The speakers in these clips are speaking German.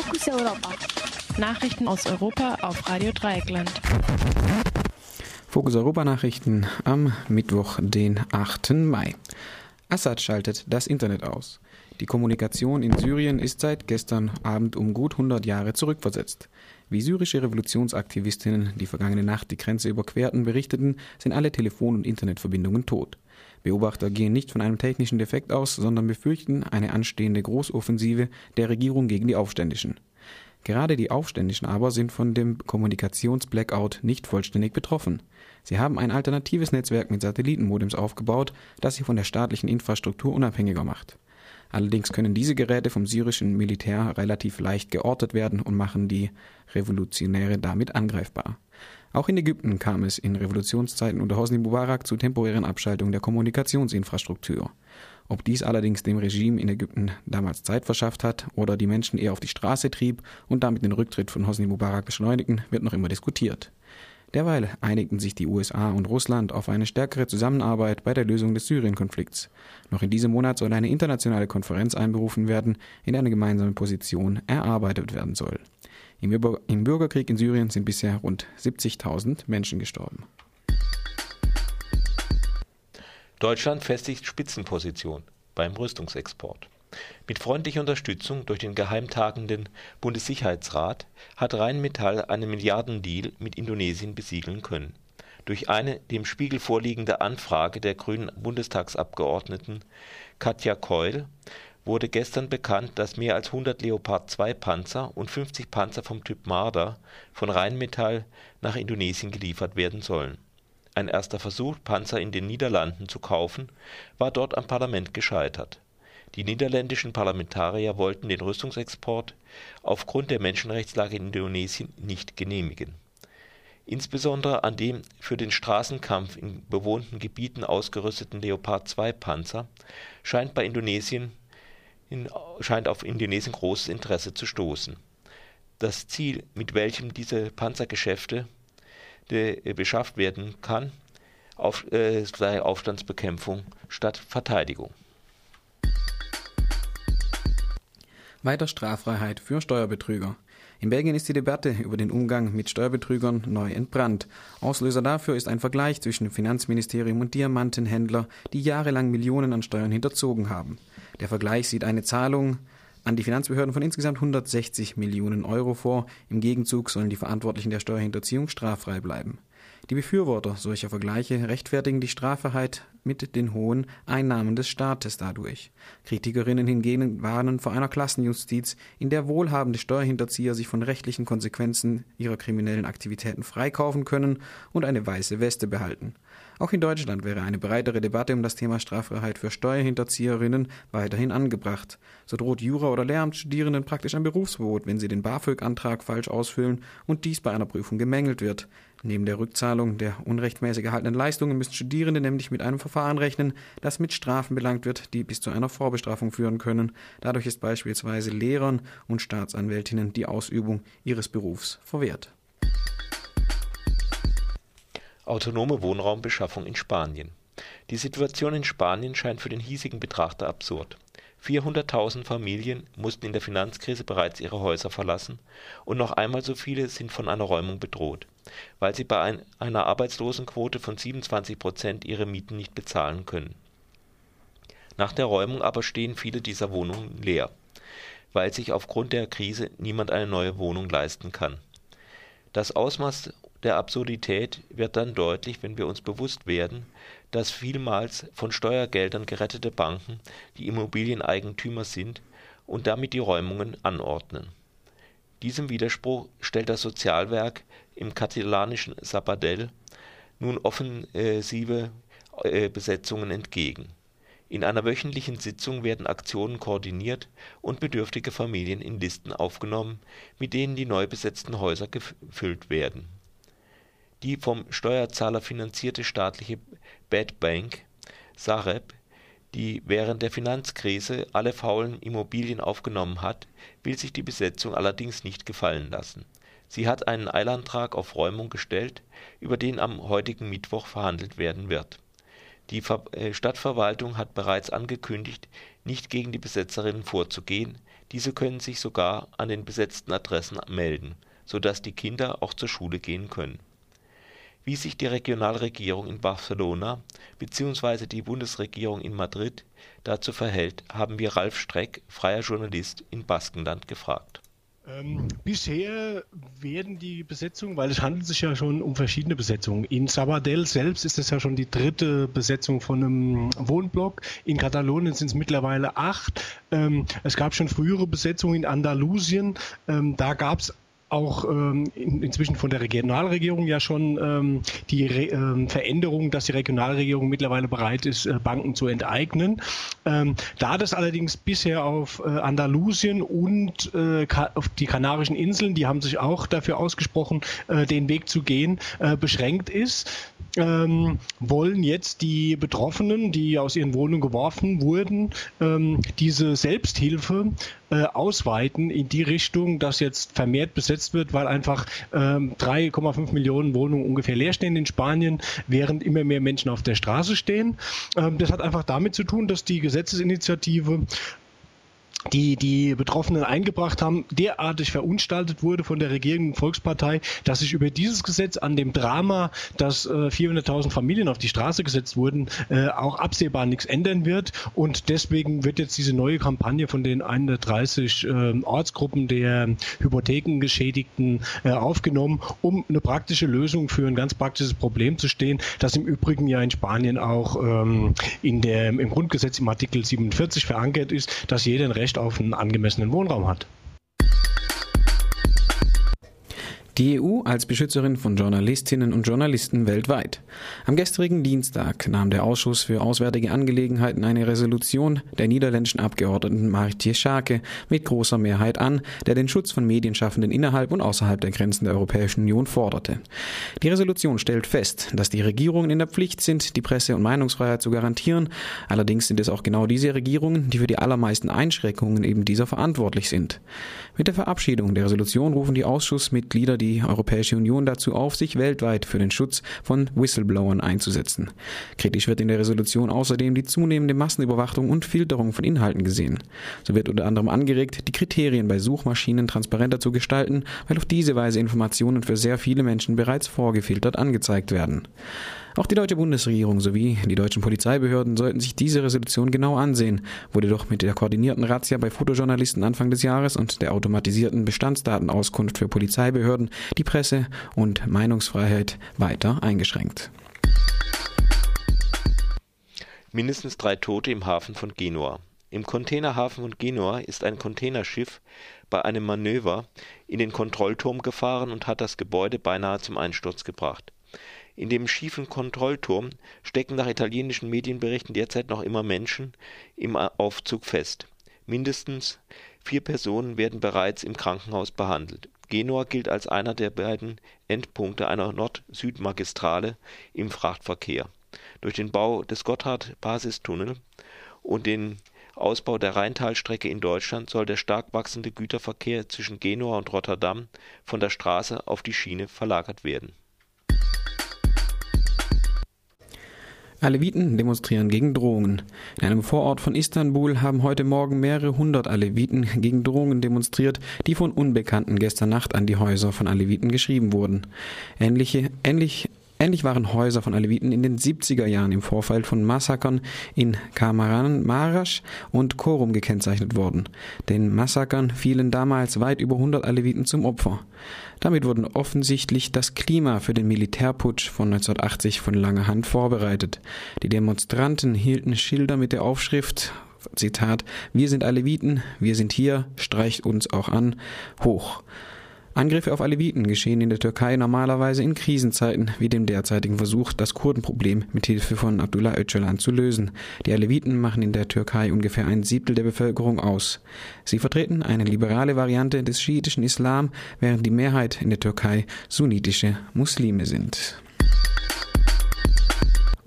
Fokus Europa. Nachrichten aus Europa auf Radio Dreieckland. Fokus Europa Nachrichten am Mittwoch, den 8. Mai. Assad schaltet das Internet aus. Die Kommunikation in Syrien ist seit gestern Abend um gut 100 Jahre zurückversetzt. Wie syrische Revolutionsaktivistinnen, die vergangene Nacht die Grenze überquerten, berichteten, sind alle Telefon- und Internetverbindungen tot. Beobachter gehen nicht von einem technischen Defekt aus, sondern befürchten eine anstehende Großoffensive der Regierung gegen die Aufständischen. Gerade die Aufständischen aber sind von dem Kommunikationsblackout nicht vollständig betroffen. Sie haben ein alternatives Netzwerk mit Satellitenmodems aufgebaut, das sie von der staatlichen Infrastruktur unabhängiger macht. Allerdings können diese Geräte vom syrischen Militär relativ leicht geortet werden und machen die Revolutionäre damit angreifbar. Auch in Ägypten kam es in Revolutionszeiten unter Hosni Mubarak zu temporären Abschaltungen der Kommunikationsinfrastruktur. Ob dies allerdings dem Regime in Ägypten damals Zeit verschafft hat oder die Menschen eher auf die Straße trieb und damit den Rücktritt von Hosni Mubarak beschleunigen, wird noch immer diskutiert. Derweil einigten sich die USA und Russland auf eine stärkere Zusammenarbeit bei der Lösung des Syrien-Konflikts. Noch in diesem Monat soll eine internationale Konferenz einberufen werden, in der eine gemeinsame Position erarbeitet werden soll. Im, Bürgerkrieg in Syrien sind bisher rund 70.000 Menschen gestorben. Deutschland festigt Spitzenposition beim Rüstungsexport. Mit freundlicher Unterstützung durch den geheimtagenden Bundessicherheitsrat hat Rheinmetall einen Milliardendeal mit Indonesien besiegeln können. Durch eine dem Spiegel vorliegende Anfrage der grünen Bundestagsabgeordneten Katja Keul wurde gestern bekannt, dass mehr als 100 Leopard-2-Panzer und 50 Panzer vom Typ Marder von Rheinmetall nach Indonesien geliefert werden sollen. Ein erster Versuch, Panzer in den Niederlanden zu kaufen, war dort am Parlament gescheitert die niederländischen Parlamentarier wollten den Rüstungsexport aufgrund der Menschenrechtslage in Indonesien nicht genehmigen. Insbesondere an dem für den Straßenkampf in bewohnten Gebieten ausgerüsteten Leopard-2-Panzer scheint auf Indonesien großes Interesse zu stoßen. Das Ziel, mit welchem diese Panzergeschäfte beschafft werden kann, äh, sei Aufstandsbekämpfung statt Verteidigung Weiter Straffreiheit für Steuerbetrüger. In Belgien ist die Debatte über den Umgang mit Steuerbetrügern neu entbrannt. Auslöser dafür ist ein Vergleich zwischen Finanzministerium und Diamantenhändler, die jahrelang Millionen an Steuern hinterzogen haben. Der Vergleich sieht eine Zahlung an die Finanzbehörden von insgesamt 160 Millionen Euro vor. Im Gegenzug sollen die Verantwortlichen der Steuerhinterziehung straffrei bleiben. Die Befürworter solcher Vergleiche rechtfertigen die Straffreiheit mit den hohen Einnahmen des Staates dadurch. Kritikerinnen hingegen warnen vor einer Klassenjustiz, in der wohlhabende Steuerhinterzieher sich von rechtlichen Konsequenzen ihrer kriminellen Aktivitäten freikaufen können und eine weiße Weste behalten. Auch in Deutschland wäre eine breitere Debatte um das Thema Straffreiheit für Steuerhinterzieherinnen weiterhin angebracht. So droht Jura- oder Lehramtsstudierenden praktisch ein Berufsverbot, wenn sie den BAföG-Antrag falsch ausfüllen und dies bei einer Prüfung gemängelt wird. Neben der Rückzahlung der unrechtmäßig erhaltenen Leistungen müssen Studierende nämlich mit einem Verfahren rechnen, das mit Strafen belangt wird, die bis zu einer Vorbestrafung führen können. Dadurch ist beispielsweise Lehrern und Staatsanwältinnen die Ausübung ihres Berufs verwehrt. Autonome Wohnraumbeschaffung in Spanien. Die Situation in Spanien scheint für den hiesigen Betrachter absurd. 400.000 Familien mussten in der Finanzkrise bereits ihre Häuser verlassen und noch einmal so viele sind von einer Räumung bedroht, weil sie bei ein, einer Arbeitslosenquote von 27 Prozent ihre Mieten nicht bezahlen können. Nach der Räumung aber stehen viele dieser Wohnungen leer, weil sich aufgrund der Krise niemand eine neue Wohnung leisten kann. Das Ausmaß der Absurdität wird dann deutlich, wenn wir uns bewusst werden, dass vielmals von Steuergeldern gerettete Banken die Immobilieneigentümer sind und damit die Räumungen anordnen. Diesem Widerspruch stellt das Sozialwerk im katalanischen Sabadell nun offensive äh, Besetzungen entgegen. In einer wöchentlichen Sitzung werden Aktionen koordiniert und bedürftige Familien in Listen aufgenommen, mit denen die neu besetzten Häuser gefüllt werden die vom Steuerzahler finanzierte staatliche Bad Bank Sareb, die während der Finanzkrise alle faulen Immobilien aufgenommen hat, will sich die Besetzung allerdings nicht gefallen lassen. Sie hat einen Eilantrag auf Räumung gestellt, über den am heutigen Mittwoch verhandelt werden wird. Die äh, Stadtverwaltung hat bereits angekündigt, nicht gegen die Besetzerinnen vorzugehen, Diese können sich sogar an den besetzten Adressen melden, sodass die Kinder auch zur Schule gehen können. Wie sich die Regionalregierung in Barcelona bzw. die Bundesregierung in Madrid dazu verhält, haben wir Ralf Streck, freier Journalist in Baskenland, gefragt ähm, bisher werden die Besetzungen, weil es handelt sich ja schon um verschiedene Besetzungen. In Sabadell selbst ist es ja schon die dritte Besetzung von einem Wohnblock. In Katalonien sind es mittlerweile acht. Ähm, es gab schon frühere Besetzungen in Andalusien. Ähm, da gab es auch ähm, in, inzwischen von der Regionalregierung ja schon ähm, die Re ähm, Veränderung, dass die Regionalregierung mittlerweile bereit ist, äh, Banken zu enteignen. Ähm, da das allerdings bisher auf äh, Andalusien und äh, auf die Kanarischen Inseln, die haben sich auch dafür ausgesprochen, äh, den Weg zu gehen, äh, beschränkt ist, ähm, wollen jetzt die Betroffenen, die aus ihren Wohnungen geworfen wurden, ähm, diese Selbsthilfe äh, ausweiten in die Richtung, dass jetzt vermehrt besetzt wird, weil einfach ähm, 3,5 Millionen Wohnungen ungefähr leer stehen in Spanien, während immer mehr Menschen auf der Straße stehen. Ähm, das hat einfach damit zu tun, dass die Gesetzesinitiative die die Betroffenen eingebracht haben, derartig verunstaltet wurde von der regierenden Volkspartei, dass sich über dieses Gesetz an dem Drama, dass äh, 400.000 Familien auf die Straße gesetzt wurden, äh, auch absehbar nichts ändern wird. Und deswegen wird jetzt diese neue Kampagne von den 130 äh, Ortsgruppen der Hypothekengeschädigten äh, aufgenommen, um eine praktische Lösung für ein ganz praktisches Problem zu stehen, das im Übrigen ja in Spanien auch ähm, in der, im Grundgesetz im Artikel 47 verankert ist, dass jeder ein Recht auf einen angemessenen Wohnraum hat. Die EU als Beschützerin von Journalistinnen und Journalisten weltweit. Am gestrigen Dienstag nahm der Ausschuss für Auswärtige Angelegenheiten eine Resolution der niederländischen Abgeordneten Maritje Schake mit großer Mehrheit an, der den Schutz von Medienschaffenden innerhalb und außerhalb der Grenzen der Europäischen Union forderte. Die Resolution stellt fest, dass die Regierungen in der Pflicht sind, die Presse- und Meinungsfreiheit zu garantieren. Allerdings sind es auch genau diese Regierungen, die für die allermeisten Einschränkungen eben dieser verantwortlich sind. Mit der Verabschiedung der Resolution rufen die Ausschussmitglieder die die Europäische Union dazu auf, sich weltweit für den Schutz von Whistleblowern einzusetzen. Kritisch wird in der Resolution außerdem die zunehmende Massenüberwachung und Filterung von Inhalten gesehen. So wird unter anderem angeregt, die Kriterien bei Suchmaschinen transparenter zu gestalten, weil auf diese Weise Informationen für sehr viele Menschen bereits vorgefiltert angezeigt werden. Auch die deutsche Bundesregierung sowie die deutschen Polizeibehörden sollten sich diese Resolution genau ansehen, wurde doch mit der koordinierten Razzia bei Fotojournalisten Anfang des Jahres und der automatisierten Bestandsdatenauskunft für Polizeibehörden die Presse- und Meinungsfreiheit weiter eingeschränkt. Mindestens drei Tote im Hafen von Genua. Im Containerhafen von Genua ist ein Containerschiff bei einem Manöver in den Kontrollturm gefahren und hat das Gebäude beinahe zum Einsturz gebracht. In dem schiefen Kontrollturm stecken nach italienischen Medienberichten derzeit noch immer Menschen im Aufzug fest. Mindestens vier Personen werden bereits im Krankenhaus behandelt. Genua gilt als einer der beiden Endpunkte einer Nord-Süd-Magistrale im Frachtverkehr. Durch den Bau des Gotthard-Basistunnel und den Ausbau der Rheintalstrecke in Deutschland soll der stark wachsende Güterverkehr zwischen Genua und Rotterdam von der Straße auf die Schiene verlagert werden Aleviten demonstrieren gegen Drohungen. In einem Vorort von Istanbul haben heute Morgen mehrere hundert Aleviten gegen Drohungen demonstriert, die von Unbekannten gestern Nacht an die Häuser von Aleviten geschrieben wurden. Ähnliche, ähnlich Ähnlich waren Häuser von Aleviten in den 70er Jahren im Vorfall von Massakern in Kamaran, Marasch und Korum gekennzeichnet worden. Den Massakern fielen damals weit über 100 Aleviten zum Opfer. Damit wurden offensichtlich das Klima für den Militärputsch von 1980 von langer Hand vorbereitet. Die Demonstranten hielten Schilder mit der Aufschrift Zitat, wir sind Aleviten, wir sind hier, streicht uns auch an, hoch. Angriffe auf Aleviten geschehen in der Türkei normalerweise in Krisenzeiten, wie dem derzeitigen Versuch, das Kurdenproblem mit Hilfe von Abdullah Öcalan zu lösen. Die Aleviten machen in der Türkei ungefähr ein Siebtel der Bevölkerung aus. Sie vertreten eine liberale Variante des schiitischen Islam, während die Mehrheit in der Türkei sunnitische Muslime sind.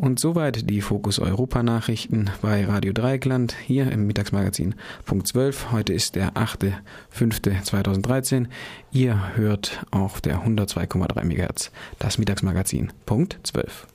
Und soweit die Fokus Europa Nachrichten bei Radio Dreieckland hier im Mittagsmagazin Punkt 12. Heute ist der 8.5.2013. Ihr hört auf der 102,3 MHz das Mittagsmagazin Punkt 12.